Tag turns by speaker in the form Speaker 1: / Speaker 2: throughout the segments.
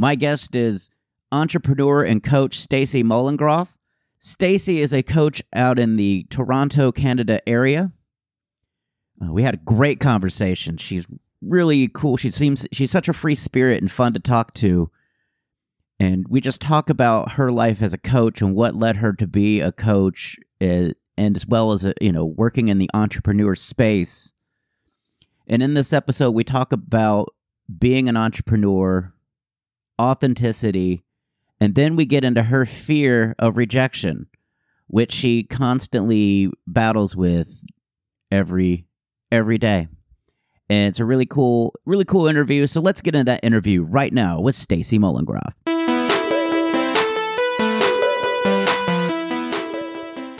Speaker 1: my guest is entrepreneur and coach Stacey Molengraaf. Stacey is a coach out in the Toronto, Canada area. Uh, we had a great conversation. She's really cool. She seems she's such a free spirit and fun to talk to. And we just talk about her life as a coach and what led her to be a coach, uh, and as well as you know working in the entrepreneur space. And in this episode, we talk about being an entrepreneur, authenticity, and then we get into her fear of rejection, which she constantly battles with every every day. And it's a really cool, really cool interview. So let's get into that interview right now with Stacey Molengraaf.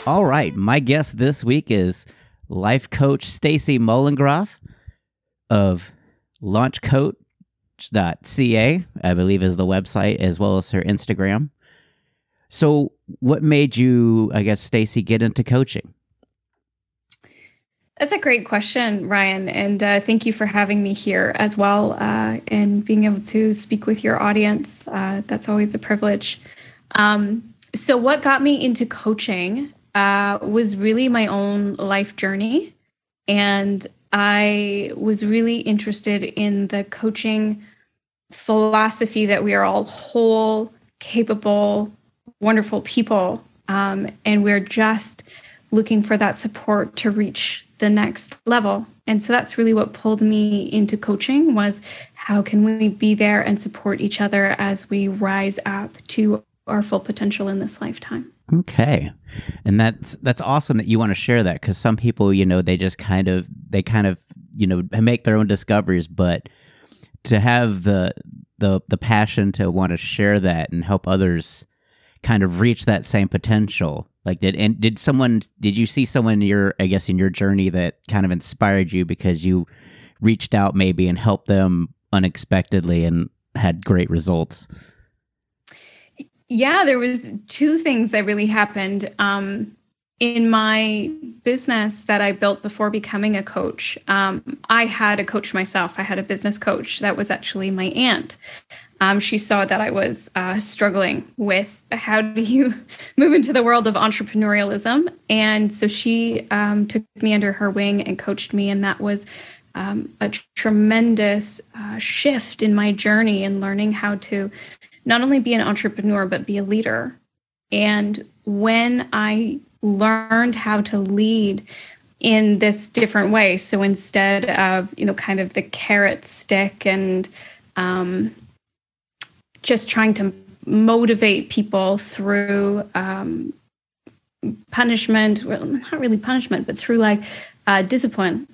Speaker 1: All right, my guest this week is life coach Stacey Molengraaf of launchcoach.ca, I believe is the website, as well as her Instagram. So, what made you, I guess, Stacey, get into coaching?
Speaker 2: That's a great question, Ryan. And uh, thank you for having me here as well uh, and being able to speak with your audience. Uh, that's always a privilege. Um, so, what got me into coaching uh, was really my own life journey. And I was really interested in the coaching philosophy that we are all whole, capable, wonderful people. Um, and we're just looking for that support to reach the next level. And so that's really what pulled me into coaching was how can we be there and support each other as we rise up to our full potential in this lifetime.
Speaker 1: Okay. And that's that's awesome that you want to share that cuz some people, you know, they just kind of they kind of, you know, make their own discoveries, but to have the the the passion to want to share that and help others kind of reach that same potential. Like did and did someone did you see someone in your I guess in your journey that kind of inspired you because you reached out maybe and helped them unexpectedly and had great results?
Speaker 2: Yeah, there was two things that really happened. Um, in my business that I built before becoming a coach, um, I had a coach myself. I had a business coach that was actually my aunt. Um, she saw that I was uh, struggling with how do you move into the world of entrepreneurialism. And so she um, took me under her wing and coached me. And that was um, a tremendous uh, shift in my journey in learning how to not only be an entrepreneur, but be a leader. And when I learned how to lead in this different way, so instead of, you know, kind of the carrot stick and um, just trying to motivate people through um, punishment, well, not really punishment, but through like uh, discipline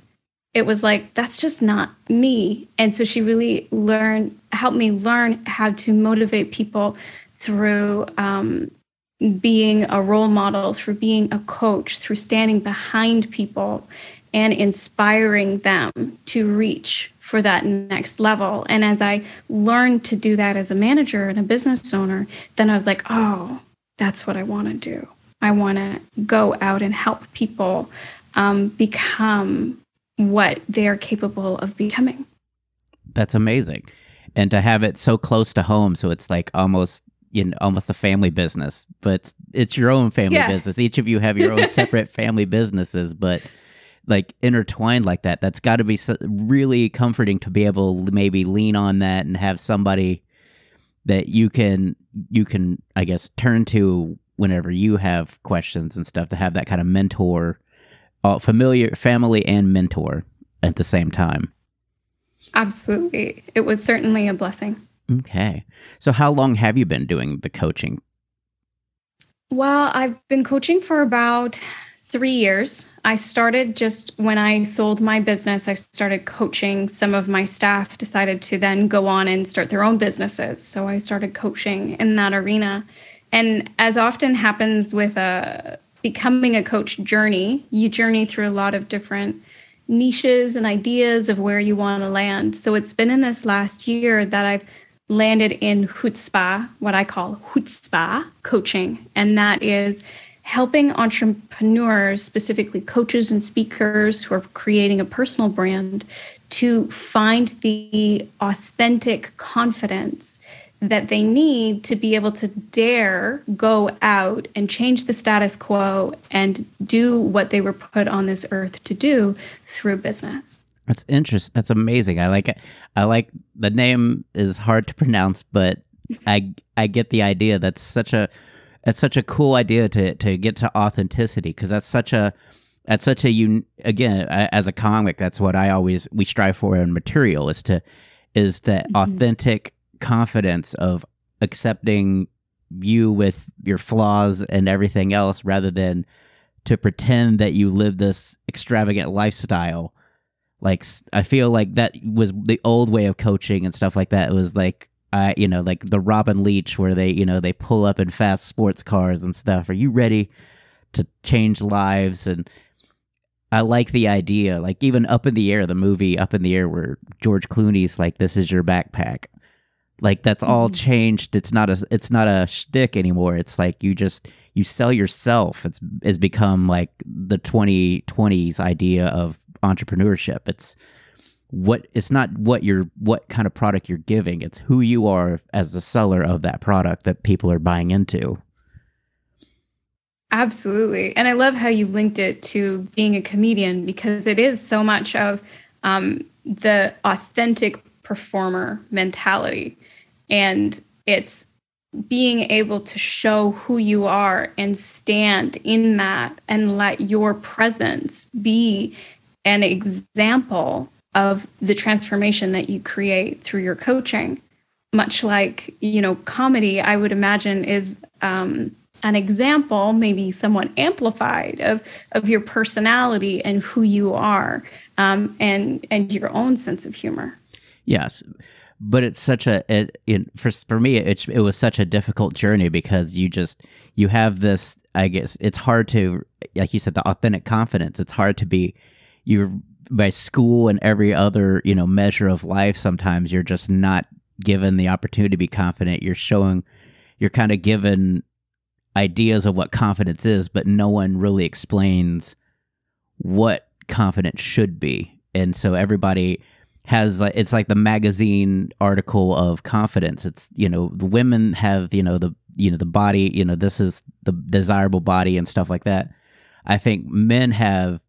Speaker 2: it was like that's just not me. And so she really learned helped me learn how to motivate people through um, being a role model through being a coach through standing behind people and inspiring them to reach for that next level and as i learned to do that as a manager and a business owner then i was like oh that's what i want to do i want to go out and help people um, become what they are capable of becoming.
Speaker 1: That's amazing. And to have it so close to home, so it's like almost you know almost a family business, but it's your own family yeah. business. Each of you have your own separate family businesses, but like intertwined like that. That's got to be so, really comforting to be able to maybe lean on that and have somebody that you can you can I guess turn to whenever you have questions and stuff to have that kind of mentor uh, familiar family and mentor at the same time.
Speaker 2: Absolutely. It was certainly a blessing.
Speaker 1: Okay. So, how long have you been doing the coaching?
Speaker 2: Well, I've been coaching for about three years. I started just when I sold my business, I started coaching some of my staff, decided to then go on and start their own businesses. So I started coaching in that arena. And as often happens with a becoming a coach journey, you journey through a lot of different niches and ideas of where you want to land. So it's been in this last year that I've landed in chutzpah, what I call chutzpah coaching. And that is helping entrepreneurs, specifically coaches and speakers who are creating a personal brand, to find the authentic confidence that they need to be able to dare go out and change the status quo and do what they were put on this earth to do through business.
Speaker 1: That's interesting. That's amazing. I like it. I like the name is hard to pronounce, but I I get the idea. That's such a that's such a cool idea to to get to authenticity because that's such a that's such a un again as a comic that's what I always we strive for in material is to is that mm-hmm. authentic confidence of accepting you with your flaws and everything else rather than to pretend that you live this extravagant lifestyle like i feel like that was the old way of coaching and stuff like that it was like uh, you know, like the Robin Leach, where they, you know, they pull up in fast sports cars and stuff. Are you ready to change lives? And I like the idea, like even Up in the Air, the movie Up in the Air, where George Clooney's like, "This is your backpack." Like that's mm-hmm. all changed. It's not a, it's not a shtick anymore. It's like you just you sell yourself. It's has become like the 2020s idea of entrepreneurship. It's what it's not what you're what kind of product you're giving. It's who you are as the seller of that product that people are buying into.
Speaker 2: Absolutely. And i love how you linked it to being a comedian because it is so much of um, the authentic performer mentality. And it's being able to show who you are and stand in that and let your presence be an example of the transformation that you create through your coaching much like you know comedy i would imagine is um, an example maybe somewhat amplified of of your personality and who you are um, and and your own sense of humor.
Speaker 1: Yes. But it's such a it, it for for me it, it was such a difficult journey because you just you have this i guess it's hard to like you said the authentic confidence. It's hard to be you're by school and every other you know measure of life sometimes you're just not given the opportunity to be confident. You're showing you're kind of given ideas of what confidence is but no one really explains what confidence should be. And so everybody has like it's like the magazine article of confidence. It's you know the women have you know the you know the body you know this is the desirable body and stuff like that. I think men have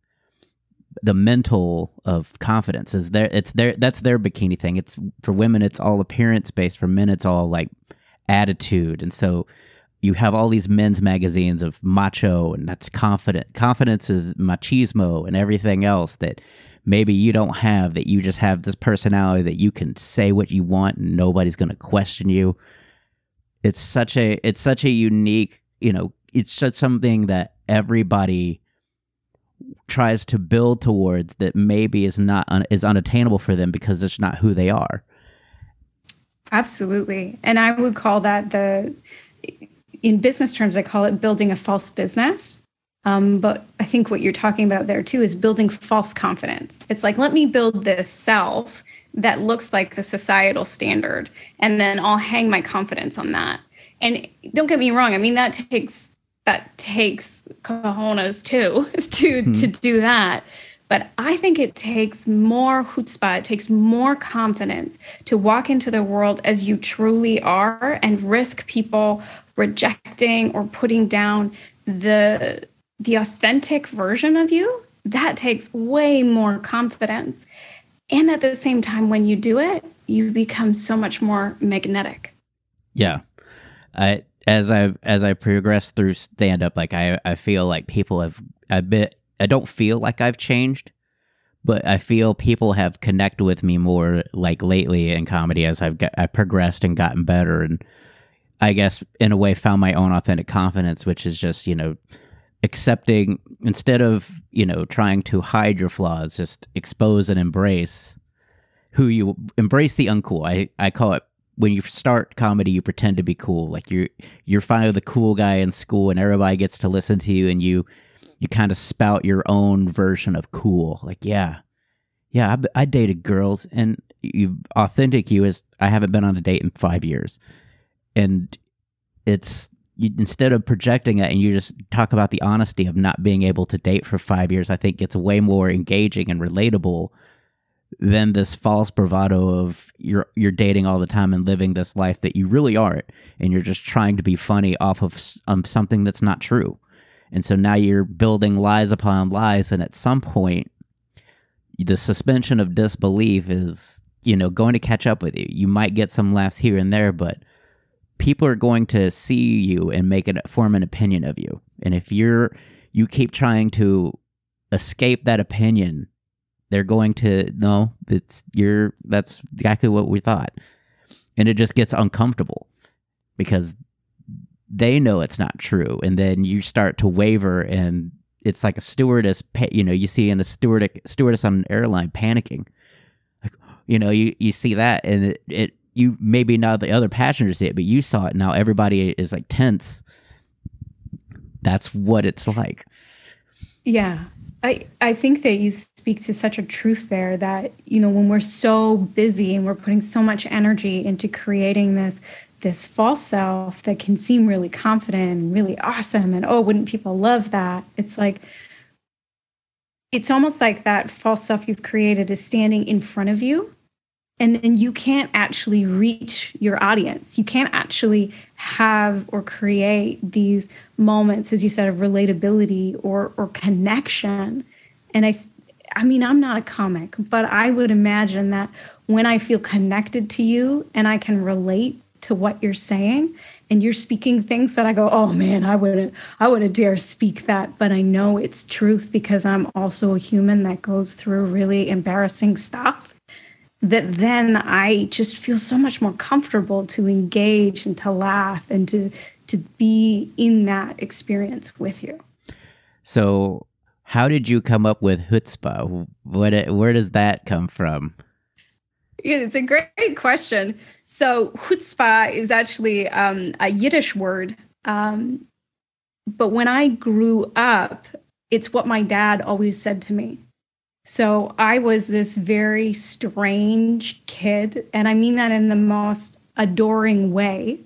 Speaker 1: the mental of confidence is there it's their that's their bikini thing. It's for women it's all appearance based. For men it's all like attitude. And so you have all these men's magazines of macho and that's confident confidence is machismo and everything else that maybe you don't have that you just have this personality that you can say what you want and nobody's going to question you. It's such a it's such a unique you know it's such something that everybody tries to build towards that maybe is not un- is unattainable for them because it's not who they are.
Speaker 2: Absolutely. And I would call that the in business terms I call it building a false business. Um, but I think what you're talking about there too is building false confidence. It's like, let me build this self that looks like the societal standard, and then I'll hang my confidence on that. And don't get me wrong, I mean, that takes that takes cojones too to mm-hmm. to do that. But I think it takes more chutzpah, it takes more confidence to walk into the world as you truly are and risk people rejecting or putting down the the authentic version of you. That takes way more confidence. And at the same time, when you do it, you become so much more magnetic.
Speaker 1: Yeah. I as I as I progress through stand up, like I I feel like people have a bit. I don't feel like I've changed, but I feel people have connected with me more like lately in comedy as I've got I progressed and gotten better, and I guess in a way found my own authentic confidence, which is just you know accepting instead of you know trying to hide your flaws just expose and embrace who you embrace the uncool i i call it when you start comedy you pretend to be cool. Like you're you're finally the cool guy in school and everybody gets to listen to you and you you kind of spout your own version of cool. Like yeah. Yeah i, I dated girls and you authentic you is i haven't been on a date in five years. And it's you, instead of projecting it and you just talk about the honesty of not being able to date for five years, I think it's way more engaging and relatable than this false bravado of you're you're dating all the time and living this life that you really aren't, and you're just trying to be funny off of um, something that's not true. And so now you're building lies upon lies, and at some point, the suspension of disbelief is you know going to catch up with you. You might get some laughs here and there, but people are going to see you and make it form an opinion of you. And if you're you keep trying to escape that opinion, they're going to no, it's you're that's exactly what we thought. And it just gets uncomfortable because they know it's not true and then you start to waver and it's like a stewardess you know you see in a steward stewardess on an airline panicking like you know you you see that and it, it you maybe not the other passengers see it, but you saw it. Now everybody is like tense. That's what it's like.
Speaker 2: Yeah. I, I think that you speak to such a truth there that, you know, when we're so busy and we're putting so much energy into creating this this false self that can seem really confident and really awesome and oh wouldn't people love that? It's like it's almost like that false self you've created is standing in front of you and then you can't actually reach your audience. You can't actually have or create these moments as you said of relatability or or connection. And i i mean i'm not a comic but i would imagine that when i feel connected to you and i can relate to what you're saying and you're speaking things that i go oh man i wouldn't i wouldn't dare speak that. But i know it's truth because i'm also a human that goes through really embarrassing stuff that then I just feel so much more comfortable to engage and to laugh and to to be in that experience with you.
Speaker 1: So, how did you come up with chutzpah? What where does that come from?
Speaker 2: It's a great question. So, chutzpah is actually um, a Yiddish word, um, but when I grew up, it's what my dad always said to me. So I was this very strange kid, and I mean that in the most adoring way.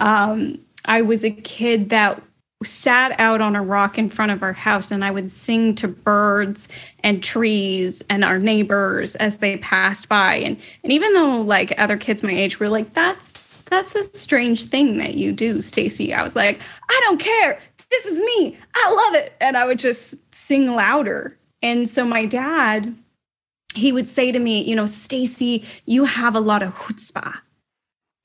Speaker 2: Um, I was a kid that sat out on a rock in front of our house and I would sing to birds and trees and our neighbors as they passed by. And and even though like other kids my age were like that's that's a strange thing that you do Stacey. I was like I don't care. This is me. I love it. And I would just sing louder and so my dad, he would say to me, you know, Stacey, you have a lot of chutzpah.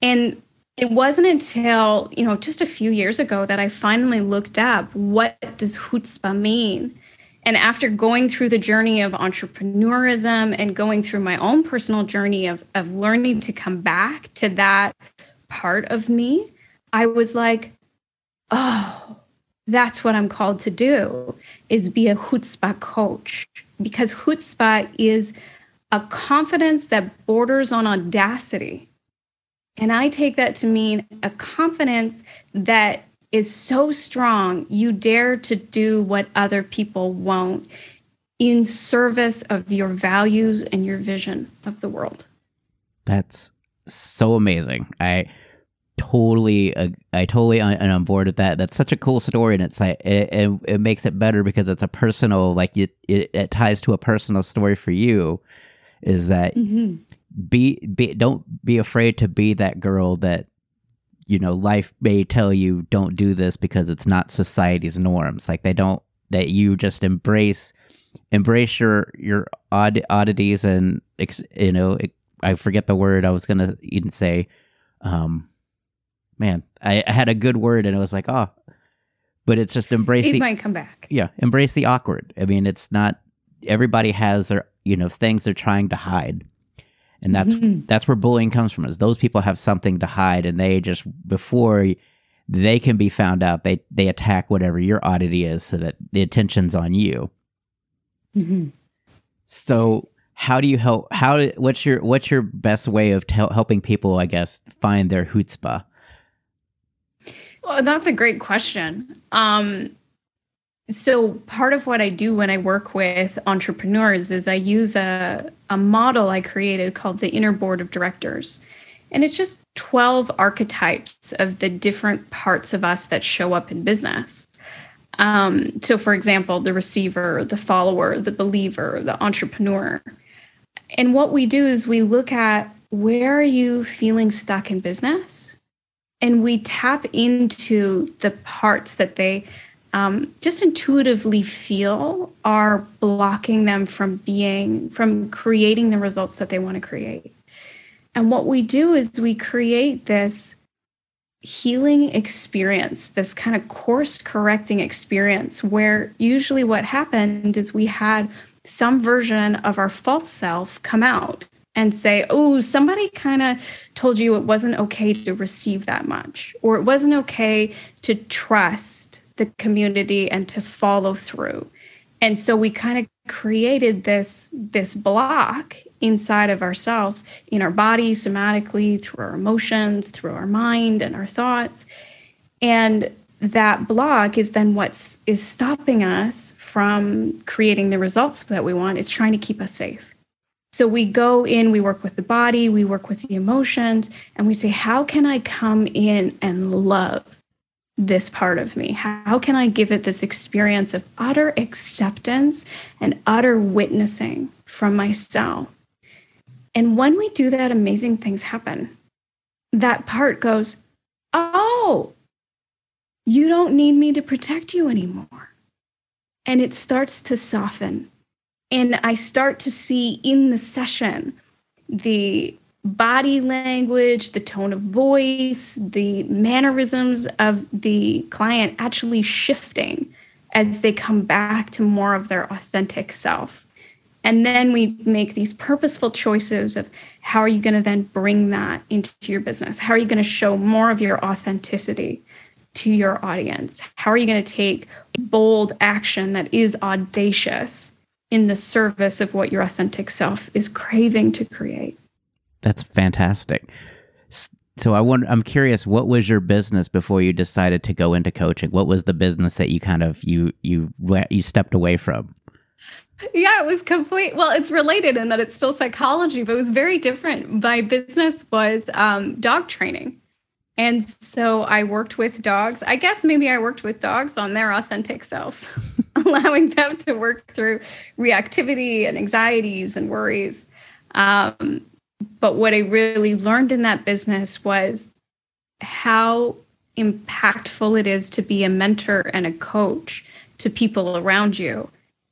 Speaker 2: And it wasn't until, you know, just a few years ago that I finally looked up what does chutzpah mean? And after going through the journey of entrepreneurism and going through my own personal journey of, of learning to come back to that part of me, I was like, oh, that's what I'm called to do is be a chutzpah coach because chutzpah is a confidence that borders on audacity. And I take that to mean a confidence that is so strong you dare to do what other people won't in service of your values and your vision of the world.
Speaker 1: That's so amazing. I totally uh, I totally am on board with that. That's such a cool story, and it's like it, it, it makes it better because it's a personal like it, it, it ties to a personal story for you. Is that mm-hmm. be be don't be afraid to be that girl that you know life may tell you don't do this because it's not society's norms. Like they don't that you just embrace embrace your your odd oddities and you know I forget the word I was gonna even say. Um, man, I, I, had a good word and it was like, oh, but it's just embrace
Speaker 2: it
Speaker 1: the
Speaker 2: might come back.
Speaker 1: Yeah, embrace the awkward. I mean, it's not everybody has their you know things they're trying to hide, and that's mm-hmm. that's where bullying comes from. Is those people have something to hide and they just before they can be found out. They they attack whatever your oddity is, so that the attention's on you.
Speaker 3: Mm-hmm.
Speaker 1: So how do you help? How do, what's your what's your best way of tel- helping people? I guess find their chutzpah.
Speaker 2: Well, that's a great question. Um, so part of what I do when I work with entrepreneurs is I use a, a model I created called the inner board of directors. And it's just 12 archetypes of the different parts of us that show up in business. Um, so, for example, the receiver, the follower, the believer, the entrepreneur. And what we do is we look at where are you feeling stuck in business? And we tap into the parts that they um, just intuitively feel are blocking them from being, from creating the results that they want to create. And what we do is we create this healing experience, this kind of course correcting experience, where usually what happened is we had some version of our false self come out and say, oh, somebody kind of told you it wasn't okay to receive that much, or it wasn't okay to trust the community and to follow through. And so we kind of created this this block inside of ourselves in our body somatically through our emotions through our mind and our thoughts. And that block is then what's is stopping us from creating the results that we want. It's trying to keep us safe so we go in we work with the body we work with the emotions and we say how can i come in and love this part of me? How can I give it this experience of utter acceptance and utter witnessing from myself? And when we do that, amazing things happen. That part goes, Oh, you don't need me to protect you anymore. And it starts to soften. And I start to see in the session the body language, the tone of voice, the mannerisms of the client actually shifting as they come back to more of their authentic self. And then we make these purposeful choices of how are you going to then bring that into your business? How are you going to show more of your authenticity to your audience? How are you going to take bold action that is audacious in the service of what your authentic self is craving to create?
Speaker 1: That's fantastic. So I want I'm curious what was your business before you decided to go into coaching? What was the business that you kind of you you you stepped away from?
Speaker 2: Yeah, it was complete. Well, it's related in that it's still psychology, but it was very different. My business was um, dog training. And so I worked with dogs. I guess maybe I worked with dogs on their authentic selves, allowing them to work through reactivity and anxieties and worries. Um, but what I really learned in that business was how impactful it is to be a mentor and a coach to people around you.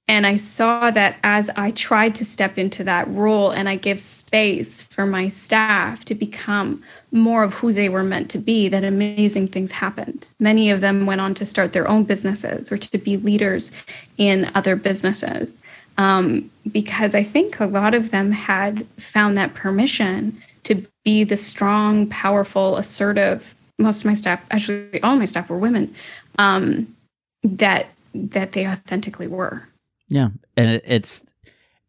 Speaker 2: And I saw that as I tried to step into that role and I give space for my staff to become more of who they were meant to be, that amazing things happened. Many of them went on to start their own businesses or to be leaders in other businesses um, because I think a lot of them had found that permission to be the strong, powerful, assertive. Most of my staff, actually, all my staff were women. Um, that that they authentically were.
Speaker 1: Yeah, and it, it's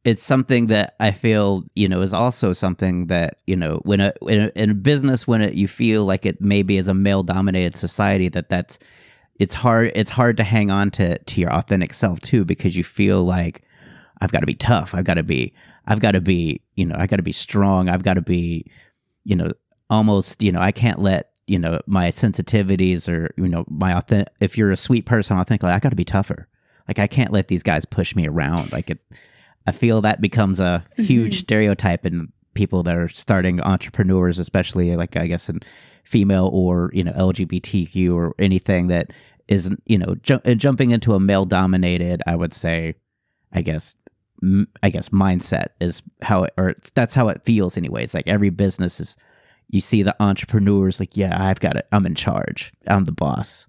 Speaker 1: it's something that I feel you know is also something that you know when a in a, in a business when it, you feel like it maybe is a male dominated society that that's it's hard it's hard to hang on to to your authentic self too because you feel like I've got to be tough. I've got to be, I've got to be, you know, I got to be strong. I've got to be, you know, almost, you know, I can't let, you know, my sensitivities or, you know, my authentic, if you're a sweet person, like, I got to be tougher. Like, I can't let these guys push me around. Like, it, I feel that becomes a mm-hmm. huge stereotype in people that are starting entrepreneurs, especially like, I guess, in female or, you know, LGBTQ or anything that isn't, you know, ju- jumping into a male dominated, I would say, I guess, I guess mindset is how it, or that's how it feels anyways. Like every business is, you see the entrepreneurs like, yeah, I've got it. I'm in charge. I'm the boss.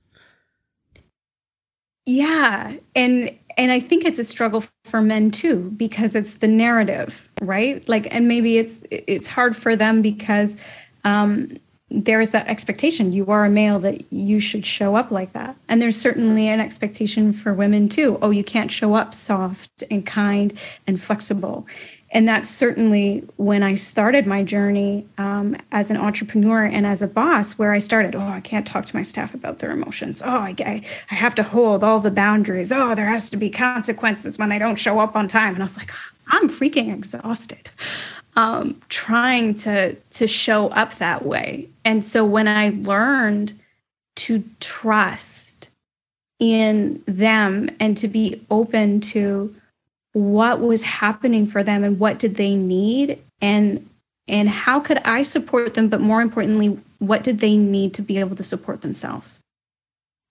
Speaker 2: Yeah, and and I think it's a struggle for men too because it's the narrative, right? Like, and maybe it's it's hard for them because um, there is that expectation you are a male that you should show up like that. And there's certainly an expectation for women too. Oh you can't show up soft and kind and flexible and that's certainly when i started my journey um, as an entrepreneur and as a boss where i started oh i can't talk to my staff about their emotions. Oh I, I have to hold all the boundaries. Oh there has to be consequences when they don't show up on time. And i was like i'm freaking exhausted um, trying to to show up that way. And so when I learned to trust in them and to be open to what was happening for them and what did they need and and how could I support them but more importantly what did they need to be able to support themselves.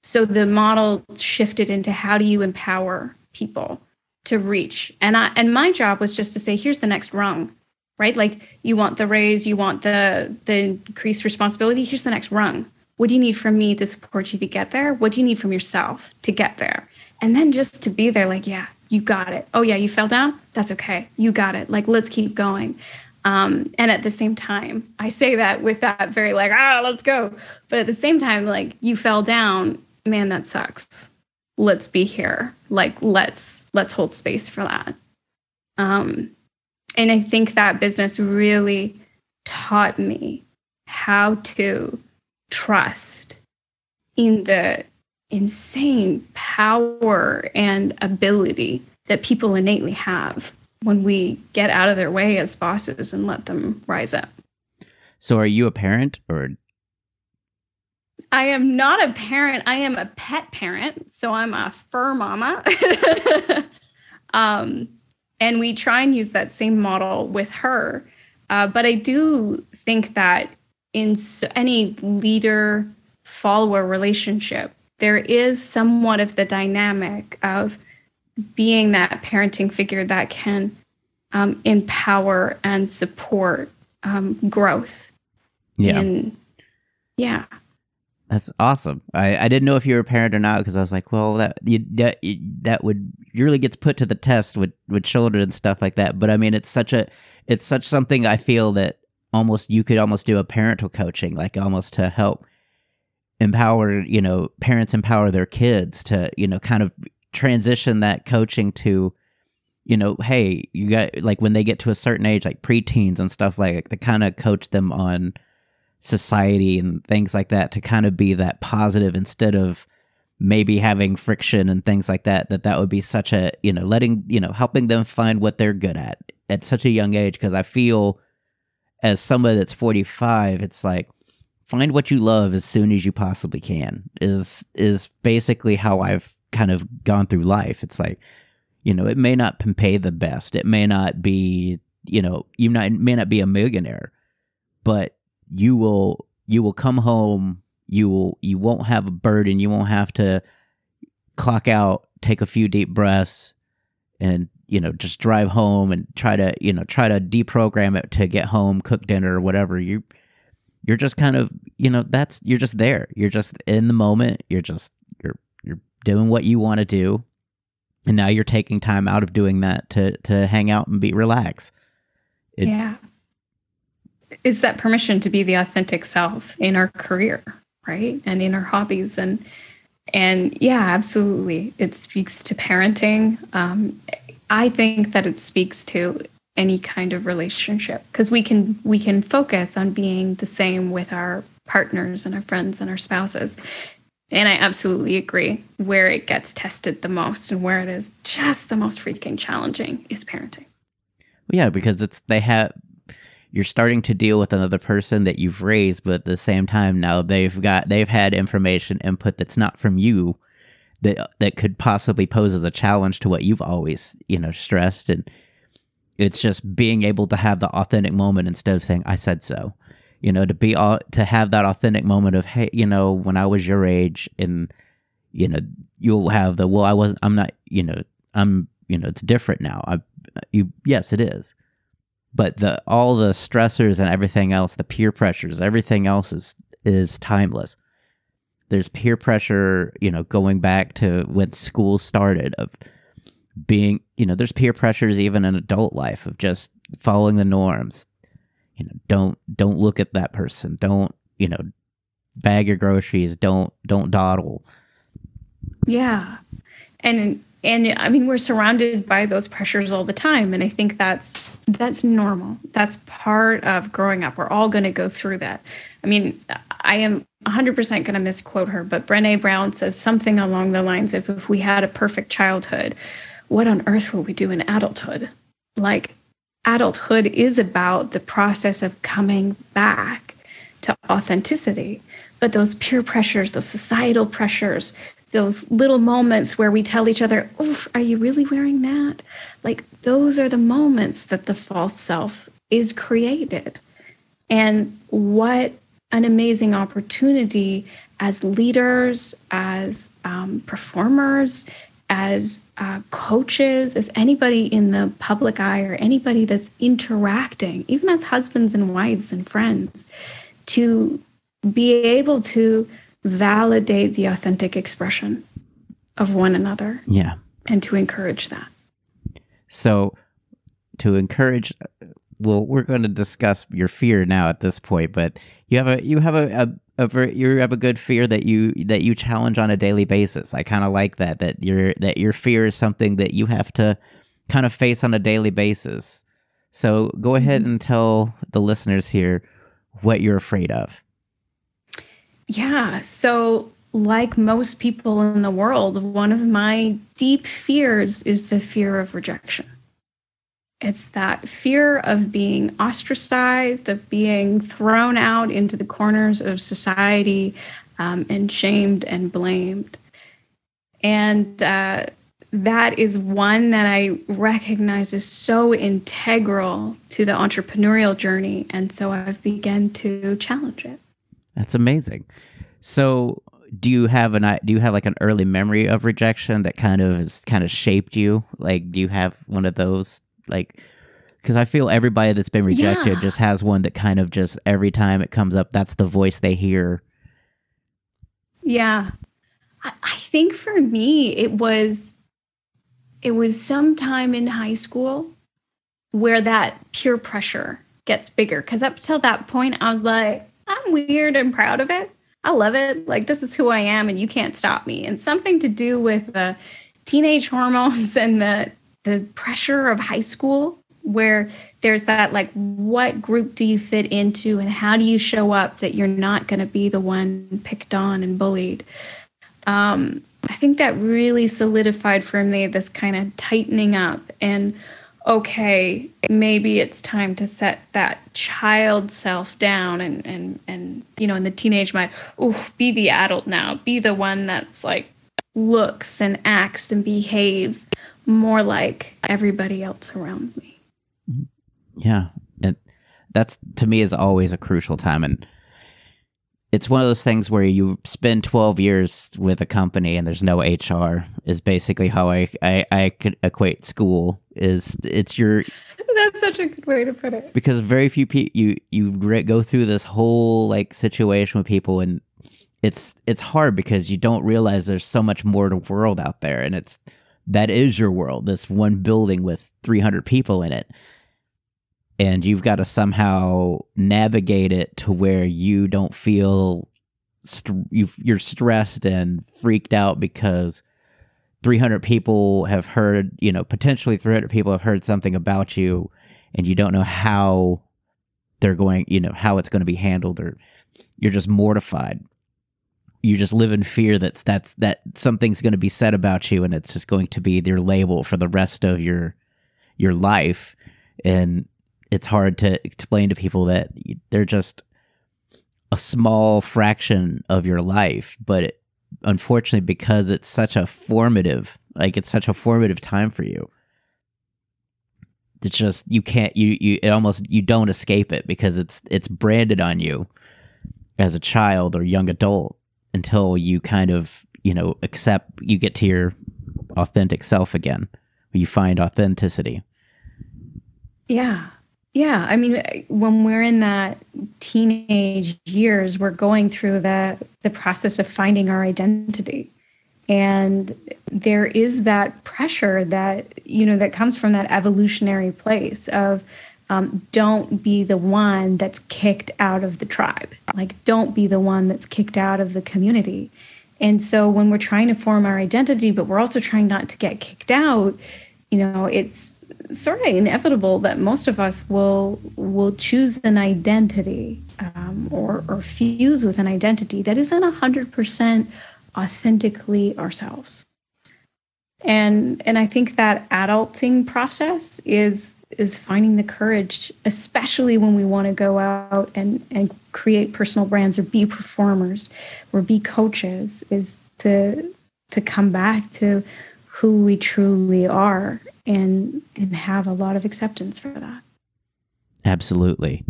Speaker 2: So the model shifted into how do you empower people to reach and I and my job was just to say here's the next rung right? Like you want the raise, you want the the increased responsibility. Here's the next rung. What do you need from me to support you to get there? What do you need from yourself to get there? And then just to be there, like, yeah, you got it. Oh yeah, you fell down. That's okay. You got it. Like, let's keep going. Um, and at the same time, I say that with that very like, ah, let's go. But at the same time, like, you fell down. Man, that sucks. Let's be here. Like, let's let's hold space for that. Um, and I think that business really taught me how to trust in the insane power and ability that people innately have when we get out of their way as bosses and let them rise up.
Speaker 1: So, are you a parent or?
Speaker 2: I am not a parent. I am a pet parent. So, I'm a fur mama. um, and we try and use that same model with her. Uh, but I do think that in so, any leader follower relationship, there is somewhat of the dynamic of being that parenting figure that can um, empower and support um, growth.
Speaker 1: Yeah.
Speaker 2: In, yeah.
Speaker 1: That's awesome. I, I didn't know if you were a parent or not because I was like, well, that you, that that would really gets put to the test with with children and stuff like that. But I mean, it's such a it's such something I feel that almost you could almost do a parental coaching, like almost to help empower you know parents empower their kids to you know kind of transition that coaching to you know hey you got like when they get to a certain age like preteens and stuff like to kind of coach them on society and things like that to kind of be that positive instead of maybe having friction and things like that that that would be such a you know letting you know helping them find what they're good at at such a young age. Because i feel as somebody that's 45 it's like find what you love as soon as you possibly can is is basically how i've kind of gone through life. It's like you know it may not pay the best. It may not be you know you not, may not be a millionaire but you will you will come home. You will you won't have a burden. You won't have to clock out take a few deep breaths and you know just drive home and try to you know try to deprogram it to get home cook dinner or whatever. You you're just kind of you know that's you're just there you're just in the moment you're just you're you're doing what you want to do and now you're taking time out of doing that to to hang out and be relaxed
Speaker 2: yeah is that permission to be the authentic self in our career, right? And in our hobbies and and yeah, absolutely. It speaks to parenting. Um, I think that it speaks to any kind of relationship because we can we can focus on being the same with our partners and our friends and our spouses. And I absolutely agree. Where it gets tested the most and where it is just the most freaking challenging is parenting.
Speaker 1: Yeah, because it's they have you're starting to deal with another person that you've raised, but at the same time now they've got they've had information input that's not from you that that could possibly pose as a challenge to what you've always you know stressed and it's just being able to have the authentic moment instead of saying I said so. You know to be all to have that authentic moment of hey you know when I was your age and you know you'll have the well I wasn't I'm not you know I'm you know it's different now. I you yes it is. But the all the stressors and everything else, the peer pressures, everything else is is timeless. There's peer pressure, you know, going back to when school started of being, you know, there's peer pressures even in adult life of just following the norms. You know, don't don't look at that person. Don't you know, bag your groceries, don't don't dawdle.
Speaker 2: Yeah. And and I mean we're surrounded by those pressures all the time and I think that's that's normal. That's part of growing up. We're all going to go through that. I mean, I am 100% going to misquote her, but Brené Brown says something along the lines of if we had a perfect childhood, what on earth will we do in adulthood? Like adulthood is about the process of coming back to authenticity. But those peer pressures, those societal pressures, those little moments where we tell each other, oh, are you really wearing that? Like, those are the moments that the false self is created. And what an amazing opportunity as leaders, as um, performers, as uh, coaches, as anybody in the public eye, or anybody that's interacting, even as husbands and wives and friends, to be able to validate the authentic expression of one another.
Speaker 1: Yeah.
Speaker 2: And to encourage that.
Speaker 1: So, to encourage, well, we're going to discuss your fear now at this point, but you have a you have a, a, a you have a good fear that you that you challenge on a daily basis. I kind of like that that your that your fear is something that you have to kind of face on a daily basis. So, go ahead mm-hmm. and tell the listeners here what you're afraid of.
Speaker 2: Yeah. So, like most people in the world, one of my deep fears is the fear of rejection. It's that fear of being ostracized, of being thrown out into the corners of society um, and shamed and blamed. And uh, that is one that I recognize is so integral to the entrepreneurial journey. And so I've begun to challenge it.
Speaker 1: That's amazing. So, do you have an do you have like an early memory of rejection that kind of has kind of shaped you? Like, do you have one of those like? Because I feel everybody that's been rejected yeah. just has one that kind of just every time it comes up, that's the voice they hear.
Speaker 2: Yeah, I, I think for me it was it was sometime in high school where that peer pressure gets bigger. Because up till that point, I was like, I'm weird and proud of it. I love it. Like, this is who I am, and you can't stop me. And something to do with the teenage hormones and the the pressure of high school, where there's that like, what group do you fit into, and how do you show up that you're not going to be the one picked on and bullied? Um, I think that really solidified for me this kind of tightening up and okay, maybe it's time to set that child self down and and and you know in the teenage mind, oof, be the adult now, be the one that's like looks and acts and behaves more like everybody else around me.
Speaker 1: Yeah, and that's to me is always a crucial time. And it's one of those things where you spend 12 years with a company and there's no HR is basically how I, I, I could equate school is it's your
Speaker 2: that's such a good way to put it.
Speaker 1: Because very few people you you go through this whole like situation with people and it's it's hard because you don't realize there's so much more to the world out there and it's that is your world this one building with 300 people in it and you've got to somehow navigate it to where you don't feel st- you you're stressed and freaked out because 300 people have heard, you know, potentially 300 people have heard something about you and you don't know how they're going, you know, how it's going to be handled or you're just mortified. You just live in fear that that's that something's going to be said about you and it's just going to be their label for the rest of your your life. And it's hard to explain to people that they're just a small fraction of your life, but it, unfortunately, because it's such a formative, like it's such a formative time for you, it's just you can't you you it almost you don't escape it because it's it's branded on you as a child or young adult until you kind of you know accept you get to your authentic self again. You find authenticity.
Speaker 2: Yeah. Yeah, I mean, when we're in that teenage years, we're going through the the process of finding our identity, and there is that pressure that you know that comes from that evolutionary place of um, don't be the one that's kicked out of the tribe. Like, don't be the one that's kicked out of the community. And so, when we're trying to form our identity, but we're also trying not to get kicked out, you know, it's sort of inevitable that most of us will will choose an identity um, or or fuse with an identity that isn't hundred percent authentically ourselves. And and I think that adulting process is is finding the courage, especially when we want to go out and and create personal brands or be performers or be coaches, is to to come back to who we truly are and and have a lot of acceptance for that.
Speaker 1: Absolutely.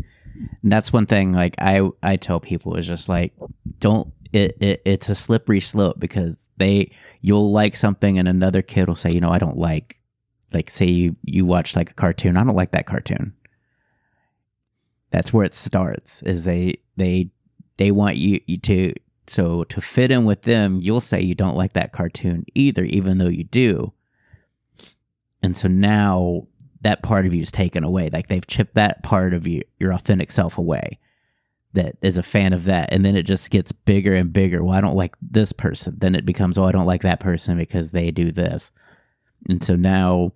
Speaker 1: And that's one thing like I I tell people is just like don't it, it it's a slippery slope because they you'll like something and another kid will say, you know, I don't like like say you you watch like a cartoon, I don't like that cartoon. That's where it starts. Is they they they want you, you to so to fit in with them, you'll say you don't like that cartoon either, even though you do. And so now that part of you is taken away. Like they've chipped that part of you, your authentic self away that is a fan of that. And then it just gets bigger and bigger. Well, I don't like this person. Then it becomes, oh, I don't like that person because they do this. And so now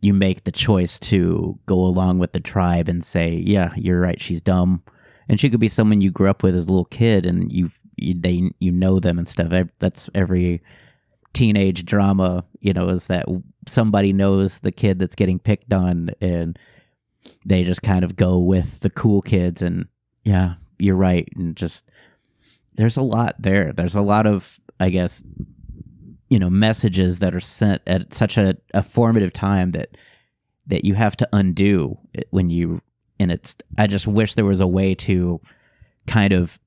Speaker 1: you make the choice to go along with the tribe and say, yeah, you're right. She's dumb. And she could be someone you grew up with as a little kid and you, you they, you know them and stuff. That's every teenage drama, you know, is that somebody knows the kid that's getting picked on and they just kind of go with the cool kids and yeah, you're right. And just there's a lot there. There's a lot of, I guess, you know, messages that are sent at such a, a formative time that that you have to undo when you and it's I just wish there was a way to kind of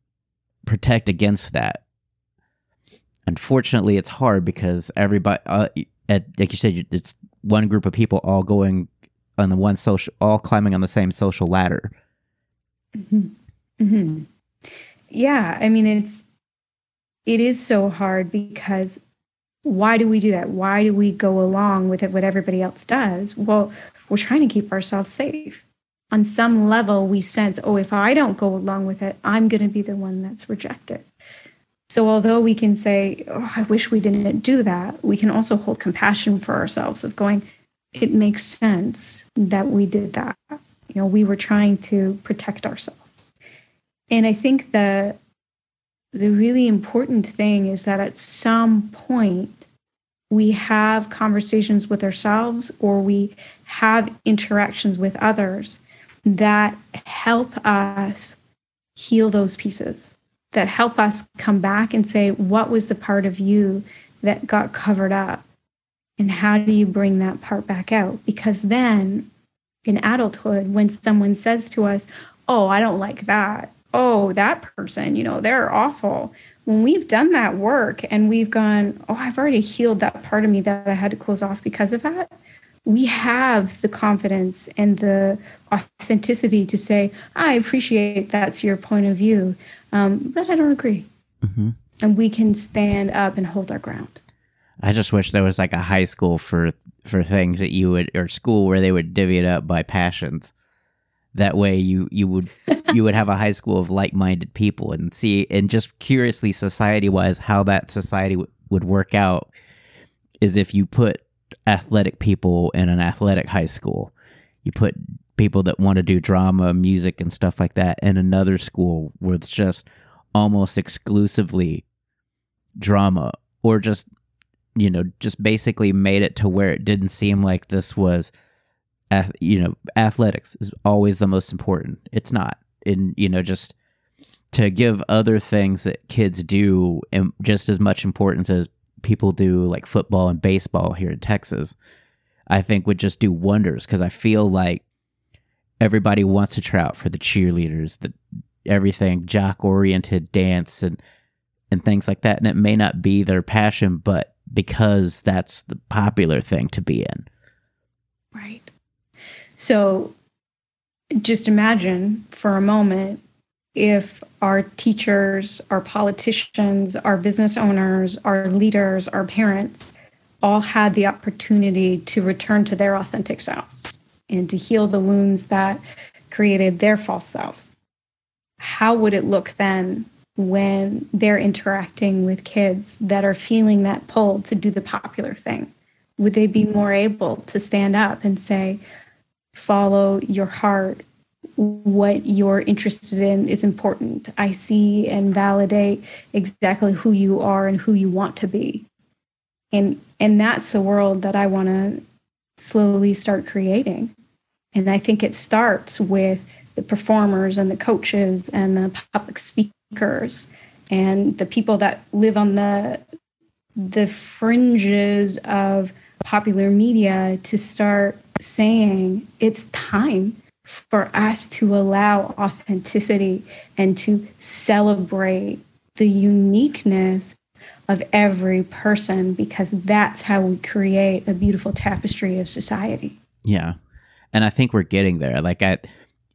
Speaker 1: protect against that. Unfortunately, it's hard because everybody uh, at, like you said, it's one group of people all going on the one social, all climbing on the same social ladder.
Speaker 2: Mm-hmm. Mm-hmm. Yeah, I mean, it's it is so hard because why do we do that? Why do we go along with it? What everybody else does? Well, we're trying to keep ourselves safe. On some level, we sense, oh, if I don't go along with it, I'm going to be the one that's rejected. So, although we can say, oh, I wish we didn't do that, we can also hold compassion for ourselves of going, it makes sense that we did that. You know, we were trying to protect ourselves. And I think the the really important thing is that at some point we have conversations with ourselves or we have interactions with others that help us heal those pieces that help us come back and say, what was the part of you that got covered up? And how do you bring that part back out? Because then in adulthood, when someone says to us, oh, I don't like that. Oh, that person, you know, they're awful. When we've done that work and we've gone, oh, I've already healed that part of me that I had to close off because of that, we have the confidence and the authenticity to say, I appreciate that's your point of view, um, but I don't agree. Mm-hmm. And we can stand up and hold our ground.
Speaker 1: I just wish there was like a high school for for things that you would or school where they would divvy it up by passions. That way you you would you would have a high school of like minded people and see and just curiously society wise how that society w- would work out is if you put athletic people in an athletic high school. You put people that want to do drama, music, and stuff like that in another school where it's just almost exclusively drama or just, you know, just basically made it to where it didn't seem like this was, you know, athletics is always the most important. It's not. In, you know, just to give other things that kids do just as much importance as people do like football and baseball here in Texas, I think would just do wonders because I feel like everybody wants to try out for the cheerleaders, the everything jock oriented dance and and things like that. And it may not be their passion, but because that's the popular thing to be in.
Speaker 2: Right. So just imagine for a moment if our teachers, our politicians, our business owners, our leaders, our parents all had the opportunity to return to their authentic selves and to heal the wounds that created their false selves. How would it look then when they're interacting with kids that are feeling that pull to do the popular thing? Would they be more able to stand up and say, follow your heart? What you're interested in is important. I see and validate exactly who you are and who you want to be. And and that's the world that I want to slowly start creating. And I think it starts with the performers and the coaches and the public speakers and the people that live on the the fringes of popular media to start saying it's time for us to allow authenticity and to celebrate the uniqueness of every person because that's how we create a beautiful tapestry of society.
Speaker 1: Yeah. And I think we're getting there. Like I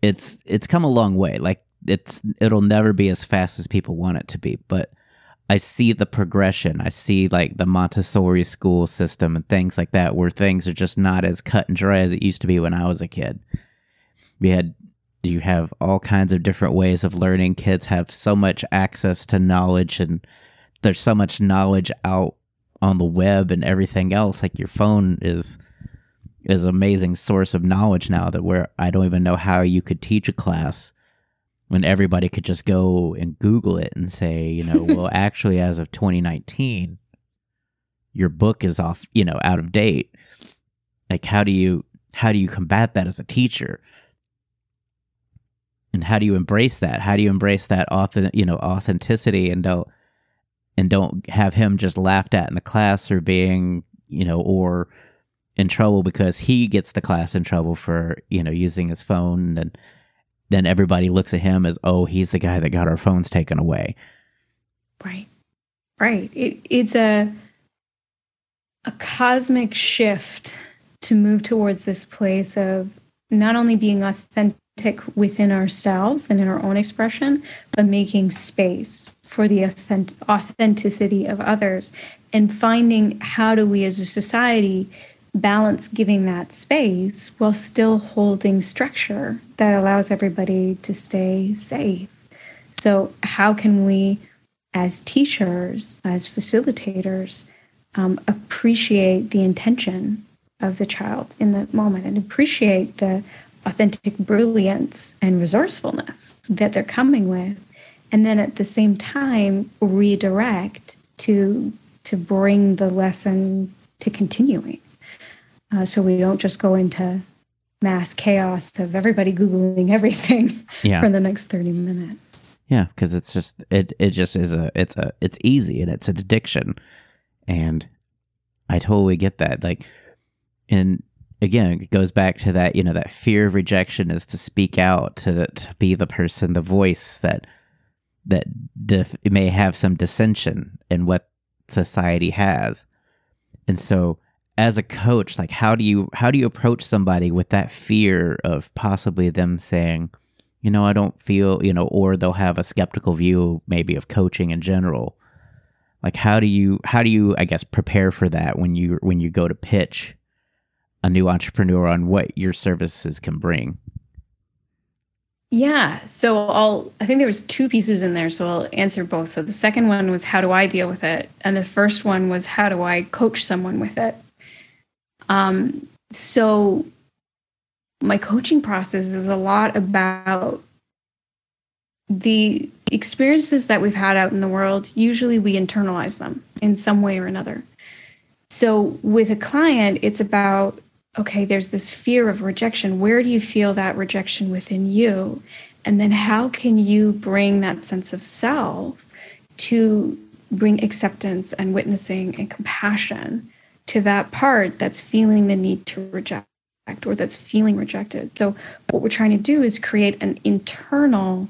Speaker 1: it's it's come a long way. Like it's it'll never be as fast as people want it to be, but I see the progression. I see like the Montessori school system and things like that where things are just not as cut and dry as it used to be when I was a kid. We had you have all kinds of different ways of learning. Kids have so much access to knowledge and there's so much knowledge out on the web and everything else. Like your phone is is amazing source of knowledge now that where I don't even know how you could teach a class when everybody could just go and Google it and say, you know, well, actually, as of 2019, your book is off, you know, out of date. Like, how do you how do you combat that as a teacher? And how do you embrace that? How do you embrace that author, you know, authenticity and don't and don't have him just laughed at in the class or being, you know, or in trouble because he gets the class in trouble for, you know, using his phone and then everybody looks at him as, oh, he's the guy that got our phones taken away.
Speaker 2: Right. Right. It, it's a a cosmic shift to move towards this place of not only being authentic within ourselves and in our own expression, but making space for the authentic, authenticity of others and finding how do we as a society balance giving that space while still holding structure that allows everybody to stay safe. So, how can we, as teachers, as facilitators, um, appreciate the intention of the child in the moment and appreciate the authentic brilliance and resourcefulness that they're coming with? And then at the same time, redirect to to bring the lesson to continuing uh, so we don't just go into mass chaos of everybody googling everything yeah. for the next 30 minutes.
Speaker 1: Yeah because it's just it it just is a it's a it's easy and it's an addiction. And i totally get that. Like and again it goes back to that you know that fear of rejection is to speak out to to be the person the voice that that def- may have some dissension in what society has. And so as a coach like how do you how do you approach somebody with that fear of possibly them saying you know i don't feel you know or they'll have a skeptical view maybe of coaching in general? Like how do you how do you i guess prepare for that when you when you go to pitch a new entrepreneur on what your services can bring?
Speaker 2: Yeah so i'll i think there was two pieces in there so i'll answer both. So the second one was how do i deal with it? And the first one was how do i coach someone with it um, so my coaching process is a lot about the experiences that we've had out in the world. Usually we internalize them in some way or another. So with a client, it's about okay, there's this fear of rejection. Where do you feel that rejection within you? And then how can you bring that sense of self to bring acceptance and witnessing and compassion to that part that's feeling the need to reject or that's feeling rejected. So, what we're trying to do is create an internal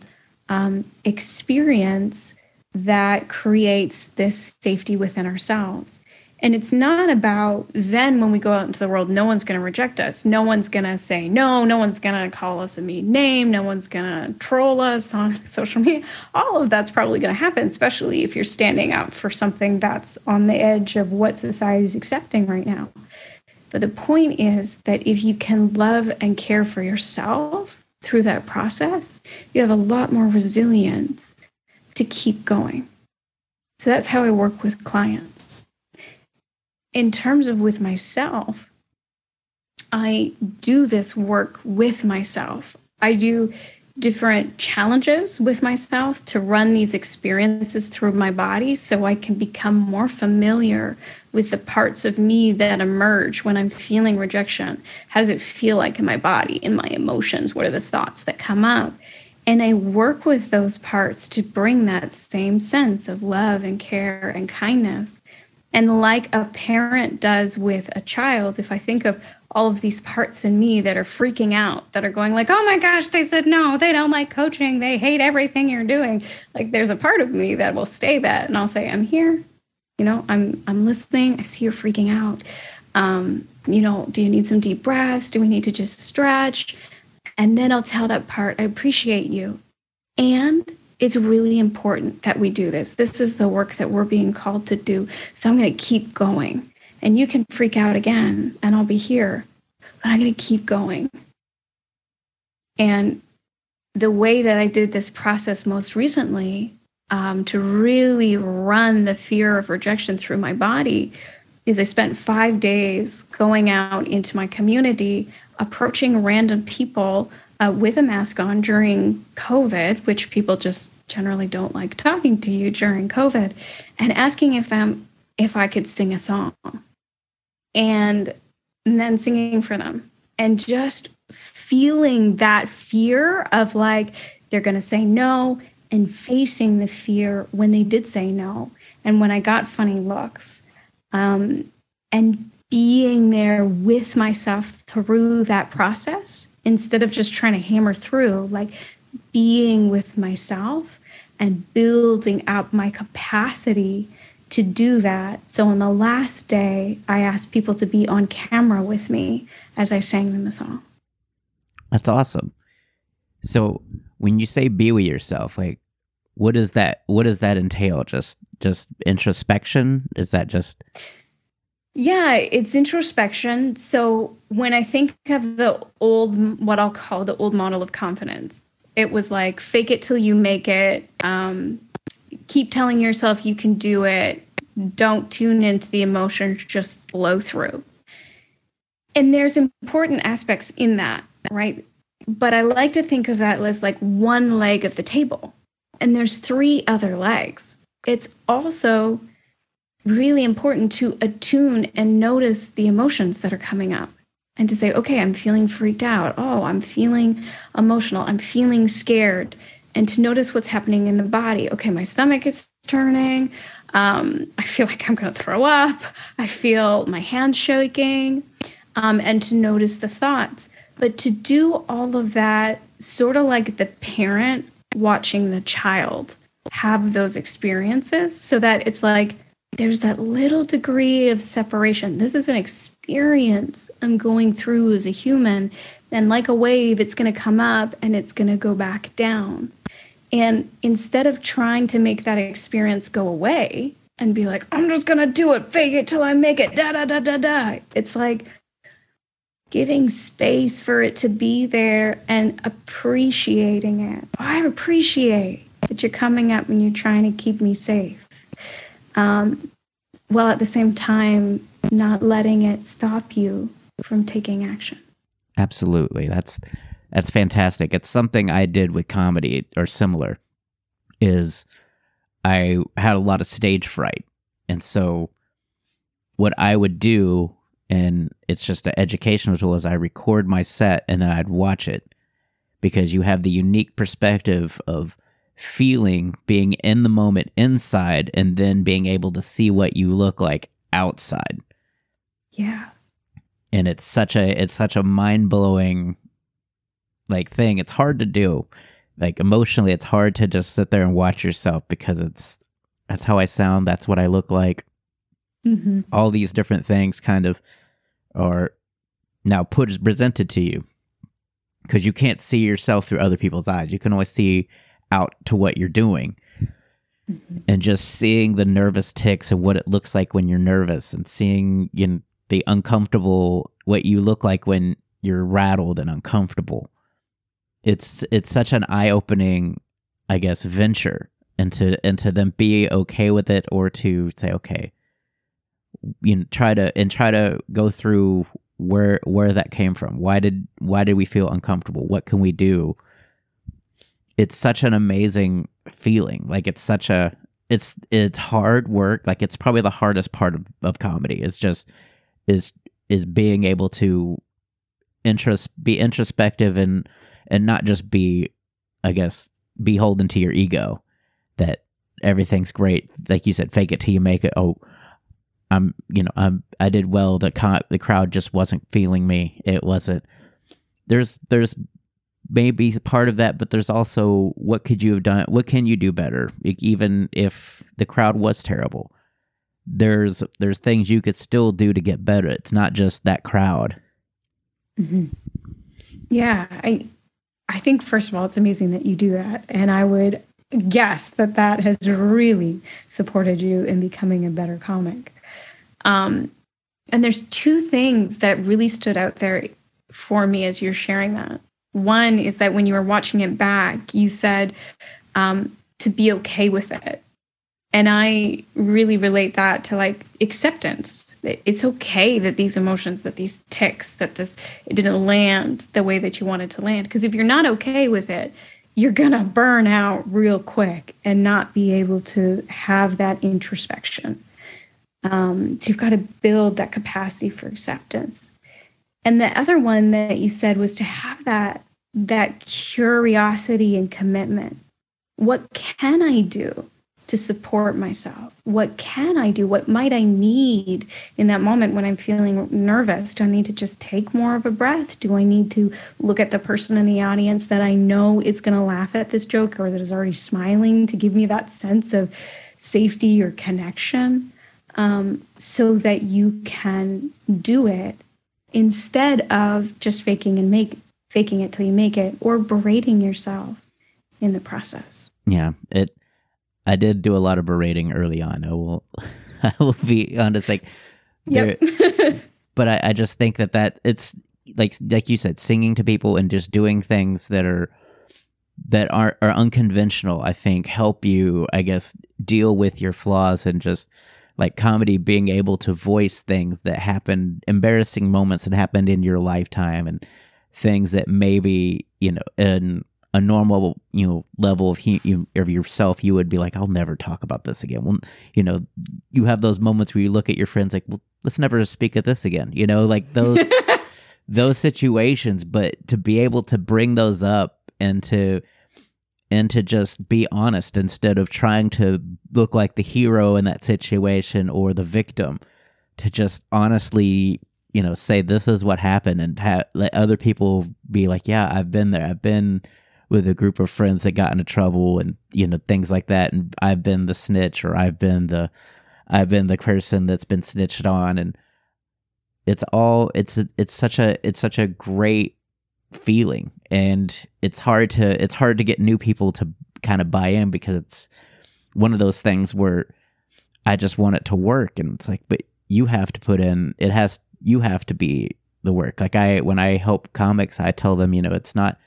Speaker 2: um, experience that creates this safety within ourselves. And it's not about then when we go out into the world, no one's going to reject us. No one's going to say no. No one's going to call us a mean name. No one's going to troll us on social media. All of that's probably going to happen, especially if you're standing up for something that's on the edge of what society is accepting right now. But the point is that if you can love and care for yourself through that process, you have a lot more resilience to keep going. So that's how I work with clients. In terms of with myself, I do this work with myself. I do different challenges with myself to run these experiences through my body so I can become more familiar with the parts of me that emerge when I'm feeling rejection. How does it feel like in my body, in my emotions? What are the thoughts that come up? And I work with those parts to bring that same sense of love and care and kindness. And like a parent does with a child, if I think of all of these parts in me that are freaking out, that are going like, "Oh my gosh, they said no. They don't like coaching. They hate everything you're doing." Like there's a part of me that will stay that and I'll say, "I'm here. You know, I'm I'm listening. I see you're freaking out. Um, you know, do you need some deep breaths? Do we need to just stretch?" And then I'll tell that part, "I appreciate you." And it's really important that we do this. This is the work that we're being called to do. So I'm going to keep going and you can freak out again and I'll be here, but I'm going to keep going. And the way that I did this process most recently um, to really run the fear of rejection through my body is I spent five days going out into my community, approaching random people uh, with a mask on during COVID, which people just generally don't like talking to you during COVID, and asking if them if I could sing a song. And, then singing for them. And just feeling that fear of like they're going to say no and facing the fear when they did say no and when I got funny looks. Um, and being there with myself through that process instead of just trying to hammer through, like being with myself and building up my capacity to do that. So on the last day, I asked people to be on camera with me as I sang them a song.
Speaker 1: That's awesome. So when you say be with yourself, like what does that what does that entail? Just just introspection? Is that just
Speaker 2: yeah, it's introspection. So when I think of the old, what I'll call the old model of confidence, it was like fake it till you make it. Um, keep telling yourself you can do it. Don't tune into the emotions, just flow through. And there's important aspects in that, right? But I like to think of that as like one leg of the table. And there's three other legs. It's also really important to attune and notice the emotions that are coming up and to say, okay, I'm feeling freaked out. Oh, I'm feeling emotional. I'm feeling scared and to notice what's happening in the body. Okay, my stomach is turning. Um, I feel like I'm going to throw up. I feel my hands shaking. Um, and to notice the thoughts. But to do all of that, sort of like the parent watching the child have those experiences, so that it's like there's that little degree of separation. This is an experience I'm going through as a human. And like a wave, it's going to come up and it's going to go back down. And instead of trying to make that experience go away and be like, I'm just going to do it, fake it till I make it, da da da da da, it's like giving space for it to be there and appreciating it. I appreciate that you're coming up and you're trying to keep me safe. Um, while at the same time, not letting it stop you from taking action.
Speaker 1: Absolutely. That's that's fantastic. It's something I did with comedy or similar. Is I had a lot of stage fright. And so what I would do and it's just an educational tool is I record my set and then I'd watch it because you have the unique perspective of feeling being in the moment inside and then being able to see what you look like outside.
Speaker 2: Yeah.
Speaker 1: And it's such a it's such a mind-blowing like thing. It's hard to do. Like emotionally, it's hard to just sit there and watch yourself because it's that's how I sound. That's what I look like. Mm-hmm. All these different things kind of are now put presented to you because you can't see yourself through other people's eyes. You can only see out to what you're doing. Mm-hmm. And just seeing the nervous ticks and what it looks like when you're nervous and seeing you know, the uncomfortable what you look like when you're rattled and uncomfortable. It's it's such an eye-opening, I guess, venture into into them be okay with it or to say okay, you know, try to and try to go through where where that came from. Why did why did we feel uncomfortable? What can we do? It's such an amazing feeling. Like it's such a it's it's hard work. Like it's probably the hardest part of, of comedy. It's just is is being able to interest be introspective and and not just be I guess beholden to your ego that everything's great. Like you said, fake it till you make it. Oh, I'm you know I'm I did well. The con- the crowd just wasn't feeling me. It wasn't. There's there's maybe part of that, but there's also what could you have done? What can you do better? Even if the crowd was terrible, there's there's things you could still do to get better. It's not just that crowd.
Speaker 2: Mm-hmm. Yeah, I I think first of all, it's amazing that you do that, and I would guess that that has really supported you in becoming a better comic. Um, and there's two things that really stood out there for me as you're sharing that. One is that when you were watching it back, you said um, to be okay with it. And I really relate that to like acceptance. It's okay that these emotions, that these ticks, that this it didn't land the way that you wanted to land. Because if you're not okay with it, you're gonna burn out real quick and not be able to have that introspection. Um, so you've got to build that capacity for acceptance. And the other one that you said was to have that that curiosity and commitment. What can I do to support myself? What can I do? What might I need in that moment when I'm feeling nervous? Do I need to just take more of a breath? Do I need to look at the person in the audience that I know is going to laugh at this joke or that is already smiling to give me that sense of safety or connection um, so that you can do it instead of just faking and make faking it till you make it or berating yourself in the process.
Speaker 1: Yeah, it. I did do a lot of berating early on. I will, I will be honest. Like,
Speaker 2: yep.
Speaker 1: but I, I just think that that it's like like you said, singing to people and just doing things that are that are are unconventional. I think help you, I guess, deal with your flaws and just like comedy being able to voice things that happened, embarrassing moments that happened in your lifetime and things that maybe you know in a normal you know level of you, of yourself you would be like I'll never talk about this again. Well, you know, you have those moments where you look at your friends like, well, let's never speak of this again. You know, like those those situations. But to be able to bring those up and to and to just be honest instead of trying to look like the hero in that situation or the victim, to just honestly you know say this is what happened and let other people be like yeah i've been there. I've been with a group of friends that got into trouble and you know things like that and i've been the snitch or i've been the i've been the person that's been snitched on. And it's all it's it's such a it's such a great feeling. And it's hard to it's hard to get new people to kind of buy in because it's one of those things where i just want it to work. And it's like but you have to put in it has you have to be the work. Like I when I help comics, I tell them, you know, it's not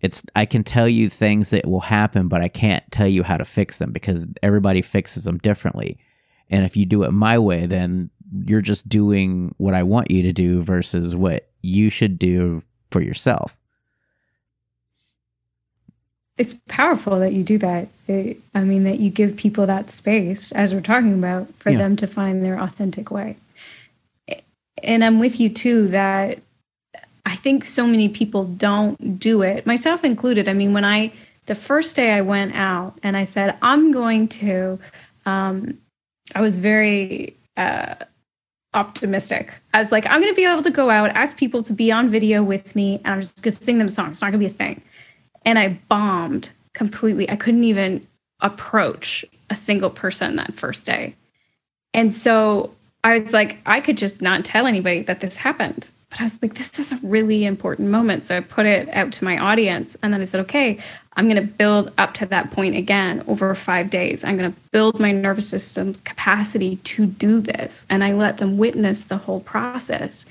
Speaker 1: it's I can tell you things that will happen, but I can't tell you how to fix them because everybody fixes them differently. And if you do it my way, then you're just doing what I want you to do versus what you should do for yourself.
Speaker 2: It's powerful that you do that. It, I mean, that you give people that space, as we're talking about, for yeah. them to find their authentic way and I'm with you too that I think so many people don't do it, myself included. I mean, when I, the first day I went out and I said, I'm going to, um, I was very uh, optimistic. I was like, I'm going to be able to go out, ask people to be on video with me, and I'm just going to sing them songs. It's not going to be a thing. And I bombed completely. I couldn't even approach a single person that first day. And so I was like, I could just not tell anybody that this happened but I was like, this is a really important moment. So I put it out to my audience. And then I said, okay, I'm going to build up to that point again over five days. I'm going to build my nervous system's capacity to do this. And I let them witness the whole process.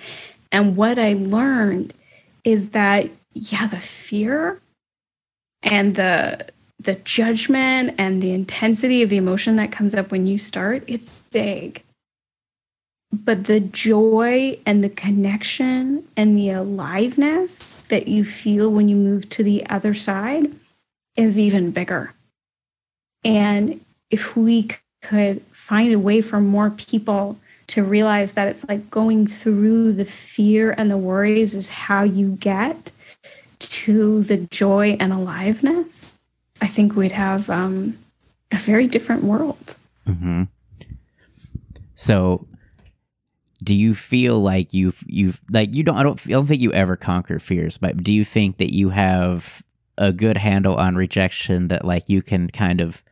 Speaker 2: And what I learned is that, yeah, the fear and the the judgment and the intensity of the emotion that comes up when you start, it's big but the joy and the connection and the aliveness that you feel when you move to the other side is even bigger. And if we could find a way for more people to realize that it's like going through the fear and the worries is how you get to the joy and aliveness, I think we'd have um, a very different world.
Speaker 1: Mm-hmm. So do you feel like you've you've like you don't I don't I don't think you ever conquer fears, but do you think that you have a good handle on rejection that like you can kind of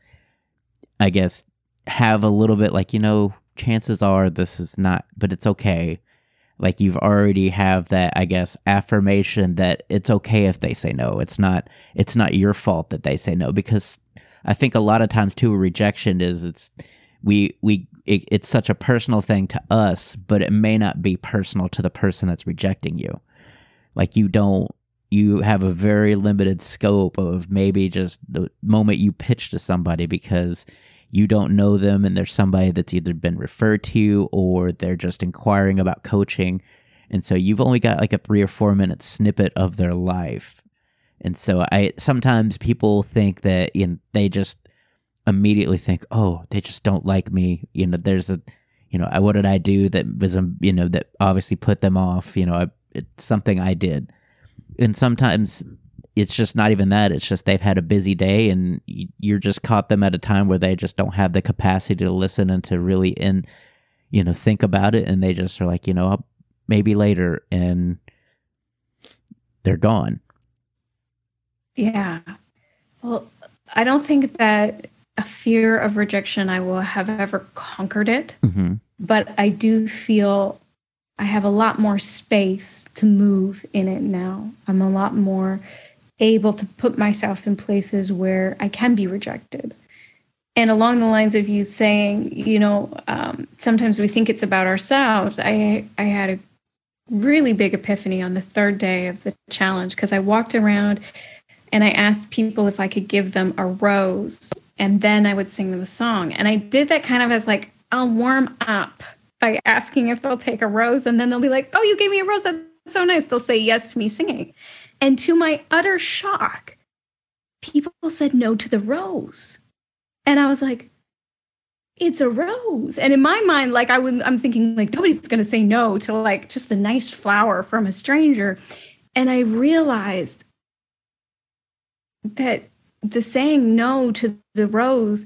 Speaker 1: I guess have a little bit like you know chances are this is not but it's okay. Like you've already have that i guess affirmation that it's okay if they say no. It's not it's not your fault that they say no because i think a lot of times too a rejection is it's we we it, it's such a personal thing to us, but it may not be personal to the person that's rejecting you. Like you don't you have a very limited scope of maybe just the moment you pitch to somebody because you don't know them and there's somebody that's either been referred to you or they're just inquiring about coaching. And so you've only got like a three or four minute snippet of their life. And so I sometimes people think that you know, they just immediately think, oh, they just don't like me. You know, there's a, you know, what did I do that was, um, you know, that obviously put them off. You know, I, it's something I did. And sometimes it's just not even that. It's just they've had a busy day and you're just caught them at a time where they just don't have the capacity to listen and to really in, you know, think about it. And they just are like, you know, maybe later and they're gone.
Speaker 2: Yeah. Well, I don't think that a fear of rejection, I will have ever conquered it. Mm-hmm. But I do feel I have a lot more space to move in it now. I'm a lot more able to put myself in places where I can be rejected. And along the lines of you saying, you know, um, sometimes we think it's about ourselves. I I had a really big epiphany on the third day of the challenge because I walked around and I asked people if I could give them a rose and then I would sing them a song. And I did that kind of as like, I'll warm up by asking if they'll take a rose. And then they'll be like, oh, you gave me a rose. That's so nice. They'll say yes to me singing. And to my utter shock, people said no to the rose. And I was like, it's a rose. And in my mind, like I would, I'm thinking like nobody's going to say no to like just a nice flower from a stranger. And I realized that the saying no to the rose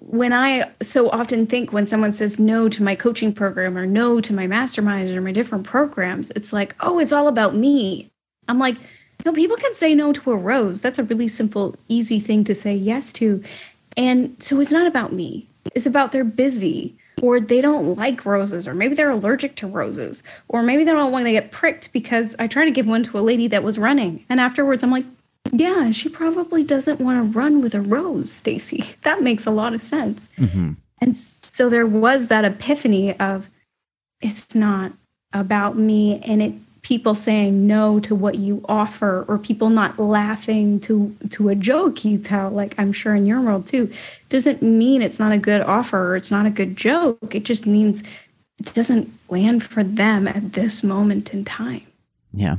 Speaker 2: when I so often think when someone says no to my coaching program or no to my mastermind or my different programs, it's like, oh, it's all about me. I'm like, no, people can say no to a rose. That's a really simple, easy thing to say yes to. And so it's not about me. It's about they're busy or they don't like roses or maybe they're allergic to roses or maybe they don't want to get pricked because I tried to give one to a lady that was running. And afterwards I'm like, yeah, she probably doesn't want to run with a rose, Stacey. That makes a lot of sense. Mm-hmm. And so there was that epiphany of it's not about me and it people saying no to what you offer or people not laughing to to a joke you tell like i'm sure in your world too doesn't mean it's not a good offer or it's not a good joke it just means it doesn't land for them at this moment in time
Speaker 1: yeah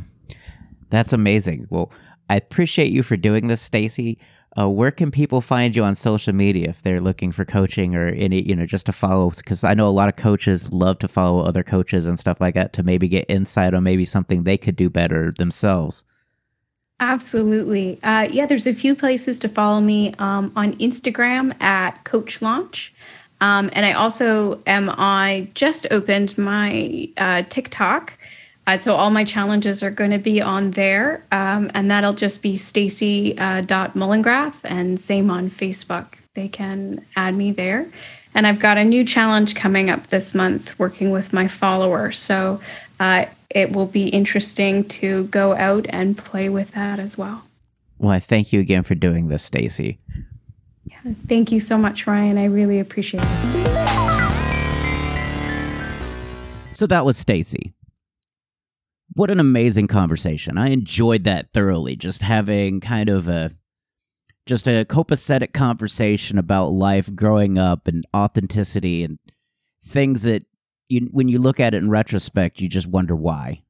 Speaker 1: that's amazing well I appreciate you for doing this, Stacey. Uh, where can people find you on social media if they're looking for coaching or any, you know, just to follow? Because I know a lot of coaches love to follow other coaches and stuff like that to maybe get insight on maybe something they could do better themselves.
Speaker 2: Absolutely. Uh, yeah, there's a few places to follow me um, on Instagram at Coach Launch. Um, and I also am, I just opened my uh, TikTok. Uh, so all my challenges are going to be on there, um, and that'll just be Stacey uh, dot Molengraaf, and same on Facebook. They can add me there, and I've got a new challenge coming up this month, working with my followers. So uh, it will be interesting to go out and play with that as well.
Speaker 1: Well, I thank you again for doing this, Stacey.
Speaker 2: Yeah, thank you so much, Ryan. I really appreciate it.
Speaker 1: So that was Stacey. What an amazing conversation. I enjoyed that thoroughly, just having kind of a just a copacetic conversation about life growing up and authenticity and things that you when you look at it in retrospect, you just wonder why.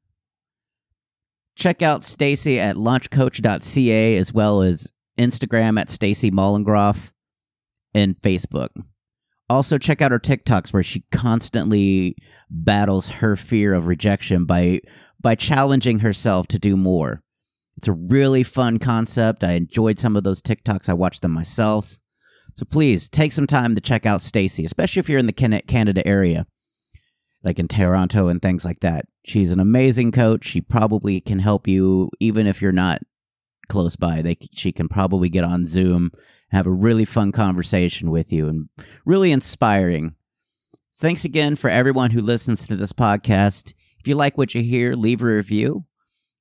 Speaker 1: Check out Stacey at launchcoach.ca as well as Instagram at Stacey Molengraaf and Facebook. Also, check out her TikToks where she constantly battles her fear of rejection by by challenging herself to do more. It's a really fun concept. I enjoyed some of those TikToks. I watched them myself. So please take some time to check out Stacey, especially if you're in the Canada area, like in Toronto and things like that. She's an amazing coach. She probably can help you even if you're not close by. They she can probably get on Zoom, have a really fun conversation with you and really inspiring. Thanks again for everyone who listens to this podcast. If you like what you hear, leave a review.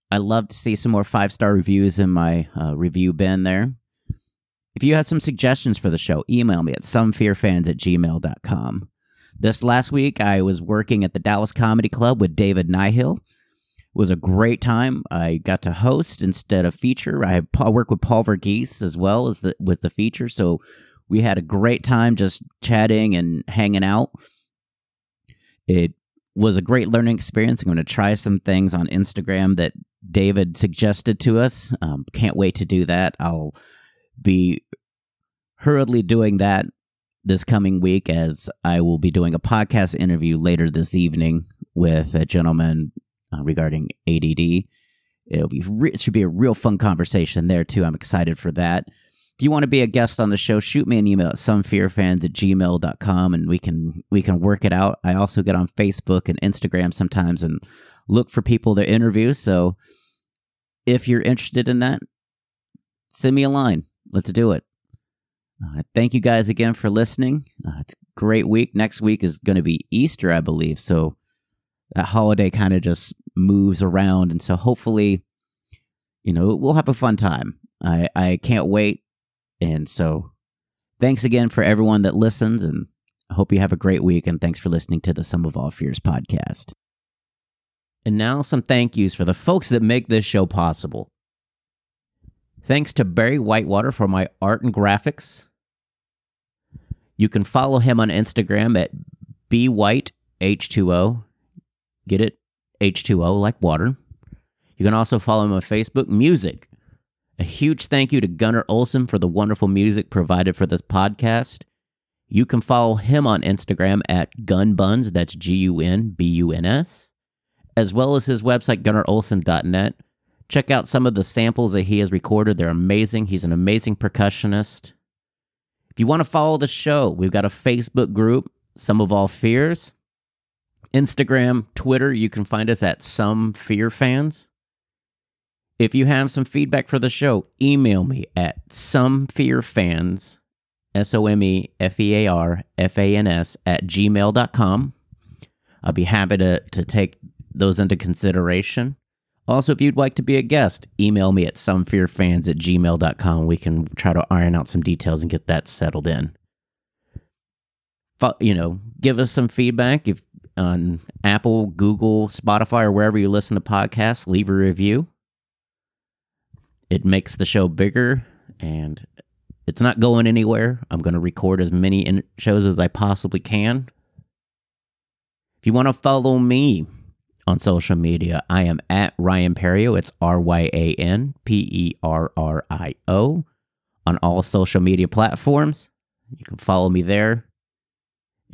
Speaker 1: I love to see some more five star reviews in my uh, review bin there. If you have some suggestions for the show, email me at somefearfans at gmail.com. This last week, I was working at the Dallas Comedy Club with David Nihill. It was a great time. I got to host instead of feature. I, I worked with Paul Varghese as well as the, with the feature, so we had a great time just chatting and hanging out. It was a great learning experience. I'm going to try some things on Instagram that David suggested to us. Um, can't wait to do that. I'll be hurriedly doing that this coming week as I will be doing a podcast interview later this evening with a gentleman uh, regarding ADD. It'll be re- it should be a real fun conversation there too. I'm excited for that. If you want to be a guest on the show, shoot me an email at somefearfans at gmail.com and we can we can work it out. I also get on Facebook and Instagram sometimes and look for people to interview. So if you're interested in that, send me a line. Let's do it. Uh, thank you guys again for listening. Uh, it's a great week. Next week is going to be Easter, I believe. So that holiday kind of just moves around. And so hopefully, you know, we'll have a fun time. I, I can't wait. And so thanks again for everyone that listens. And I hope you have a great week. And thanks for listening to the Some of All Fears podcast. And now some thank yous for the folks that make this show possible. Thanks to Barry Whitewater for my art and graphics. You can follow him on Instagram at bwhiteh2o. Get it? H2O like water. You can also follow him on Facebook Music. A huge thank you to Gunnar Olsen for the wonderful music provided for this podcast. You can follow him on Instagram at gunbuns, that's G U N B U N S, as well as his website, gunnarolsen.net. Check out some of the samples that he has recorded. They're amazing. He's an amazing percussionist. If you want to follow the show, we've got a Facebook group, Some of All Fears. Instagram, Twitter, you can find us at Some Fear Fans. If you have some feedback for the show, email me at somefearfans, S O M E F E A R F A N S, at gmail.com. I'll be happy to, to take those into consideration. Also, if you'd like to be a guest, email me at somefearfans at gmail.com. We can try to iron out some details and get that settled in. You know, give us some feedback if on Apple, Google, Spotify, or wherever you listen to podcasts. Leave a review. It makes the show bigger and it's not going anywhere. I'm going to record as many shows as I possibly can. If you want to follow me on social media, I am at Ryan Perrio. It's R Y A N P E R R I O on all social media platforms. You can follow me there.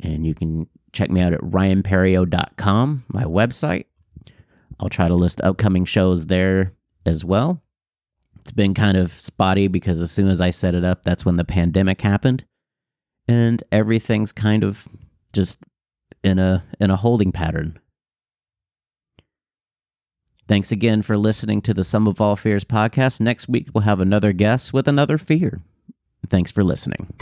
Speaker 1: And you can check me out at ryanperrio.com, my website. I'll try to list upcoming shows there as well. It's been kind of spotty because as soon as I set it up, that's when the pandemic happened. And everything's kind of just in a in a holding pattern. Thanks again for listening to the Some of All Fears podcast. Next week we'll have another guest with another fear. Thanks for listening.